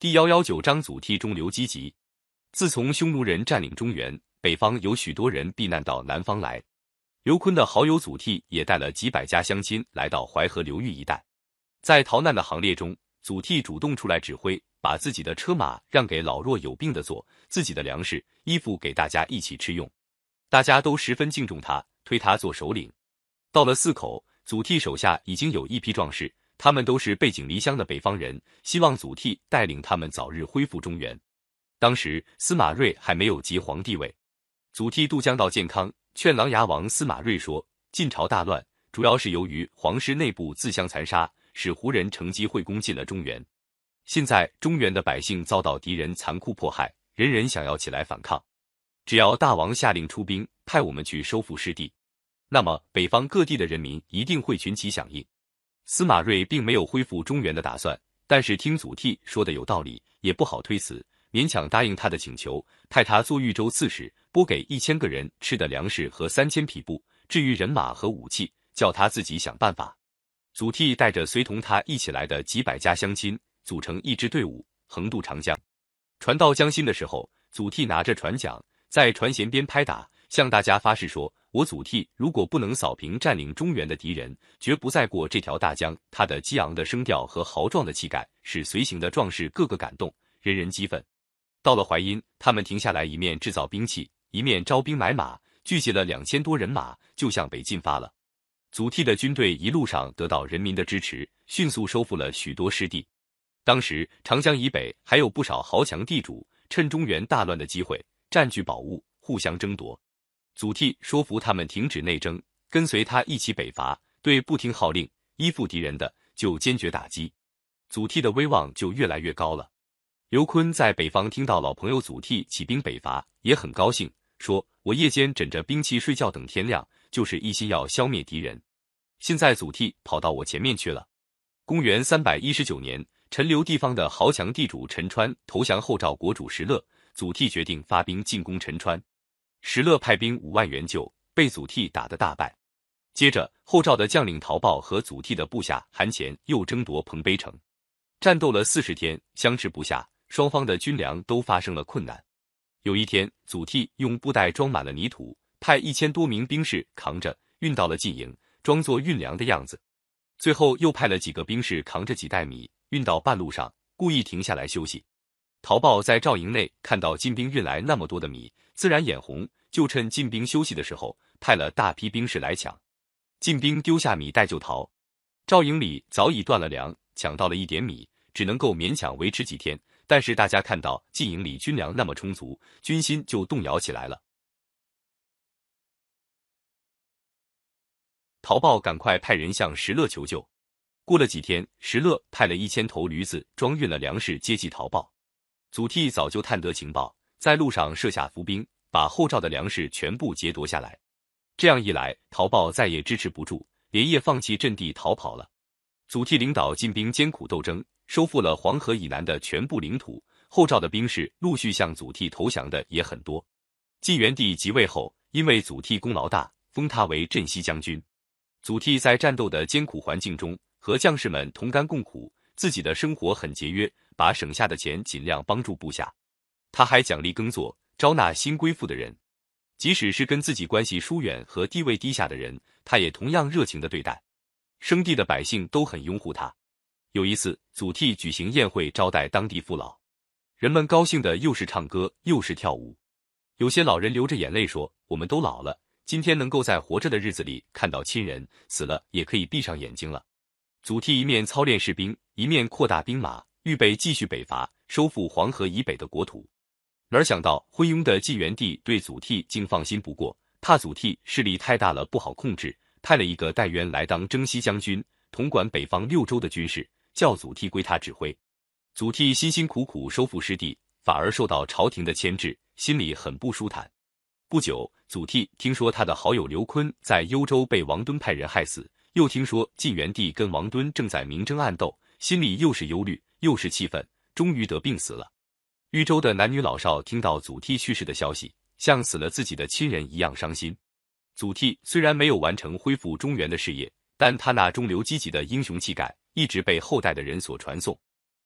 第幺幺九章祖逖中流击楫。自从匈奴人占领中原，北方有许多人避难到南方来。刘琨的好友祖逖也带了几百家乡亲来到淮河流域一带。在逃难的行列中，祖逖主动出来指挥，把自己的车马让给老弱有病的坐，自己的粮食、衣服给大家一起吃用。大家都十分敬重他，推他做首领。到了泗口，祖逖手下已经有一批壮士。他们都是背井离乡的北方人，希望祖逖带领他们早日恢复中原。当时司马睿还没有即皇帝位，祖逖渡江到建康，劝琅琊王司马睿说：“晋朝大乱，主要是由于皇室内部自相残杀，使胡人乘机会攻进了中原。现在中原的百姓遭到敌人残酷迫害，人人想要起来反抗。只要大王下令出兵，派我们去收复失地，那么北方各地的人民一定会群起响应。”司马睿并没有恢复中原的打算，但是听祖逖说的有道理，也不好推辞，勉强答应他的请求，派他做豫州刺史，拨给一千个人吃的粮食和三千匹布。至于人马和武器，叫他自己想办法。祖逖带着随同他一起来的几百家乡亲，组成一支队伍，横渡长江。船到江心的时候，祖逖拿着船桨，在船舷边拍打，向大家发誓说。我祖逖如果不能扫平占领中原的敌人，绝不再过这条大江。他的激昂的声调和豪壮的气概，使随行的壮士个个感动，人人激愤。到了淮阴，他们停下来，一面制造兵器，一面招兵买马，聚集了两千多人马，就向北进发了。祖逖的军队一路上得到人民的支持，迅速收复了许多失地。当时长江以北还有不少豪强地主，趁中原大乱的机会，占据宝物，互相争夺。祖逖说服他们停止内争，跟随他一起北伐。对不听号令、依附敌人的，就坚决打击。祖逖的威望就越来越高了。刘琨在北方听到老朋友祖逖起兵北伐，也很高兴，说：“我夜间枕着兵器睡觉，等天亮，就是一心要消灭敌人。现在祖逖跑到我前面去了。”公元三百一十九年，陈留地方的豪强地主陈川投降后赵国主石勒，祖逖决定发兵进攻陈川。石勒派兵五万援救，被祖逖打得大败。接着，后赵的将领陶豹和祖逖的部下韩虔又争夺彭卑城，战斗了四十天，相持不下，双方的军粮都发生了困难。有一天，祖逖用布袋装满了泥土，派一千多名兵士扛着运到了晋营，装作运粮的样子。最后又派了几个兵士扛着几袋米运到半路上，故意停下来休息。陶豹在赵营内看到晋兵运来那么多的米，自然眼红，就趁晋兵休息的时候，派了大批兵士来抢。晋兵丢下米袋就逃。赵营里早已断了粮，抢到了一点米，只能够勉强维持几天。但是大家看到晋营里军粮那么充足，军心就动摇起来了。陶豹赶快派人向石勒求救。过了几天，石勒派了一千头驴子装运了粮食接济陶豹。祖逖早就探得情报，在路上设下伏兵，把后赵的粮食全部劫夺下来。这样一来，陶豹再也支持不住，连夜放弃阵地逃跑了。祖逖领导晋兵艰苦斗争，收复了黄河以南的全部领土。后赵的兵士陆续向祖逖投降的也很多。晋元帝即位后，因为祖逖功劳大，封他为镇西将军。祖逖在战斗的艰苦环境中，和将士们同甘共苦，自己的生活很节约。把省下的钱尽量帮助部下，他还奖励耕作，招纳新归附的人，即使是跟自己关系疏远和地位低下的人，他也同样热情的对待。生地的百姓都很拥护他。有一次，祖逖举行宴会招待当地父老，人们高兴的又是唱歌又是跳舞。有些老人流着眼泪说：“我们都老了，今天能够在活着的日子里看到亲人，死了也可以闭上眼睛了。”祖逖一面操练士兵，一面扩大兵马。预备继续北伐，收复黄河以北的国土。哪想到昏庸的晋元帝对祖逖竟放心不过，怕祖逖势力太大了不好控制，派了一个戴渊来当征西将军，统管北方六州的军事，叫祖逖归他指挥。祖逖辛辛苦苦收复失地，反而受到朝廷的牵制，心里很不舒坦。不久，祖逖听说他的好友刘琨在幽州被王敦派人害死，又听说晋元帝跟王敦正在明争暗斗，心里又是忧虑。又是气愤，终于得病死了。豫州的男女老少听到祖逖去世的消息，像死了自己的亲人一样伤心。祖逖虽然没有完成恢复中原的事业，但他那中流击楫的英雄气概，一直被后代的人所传颂。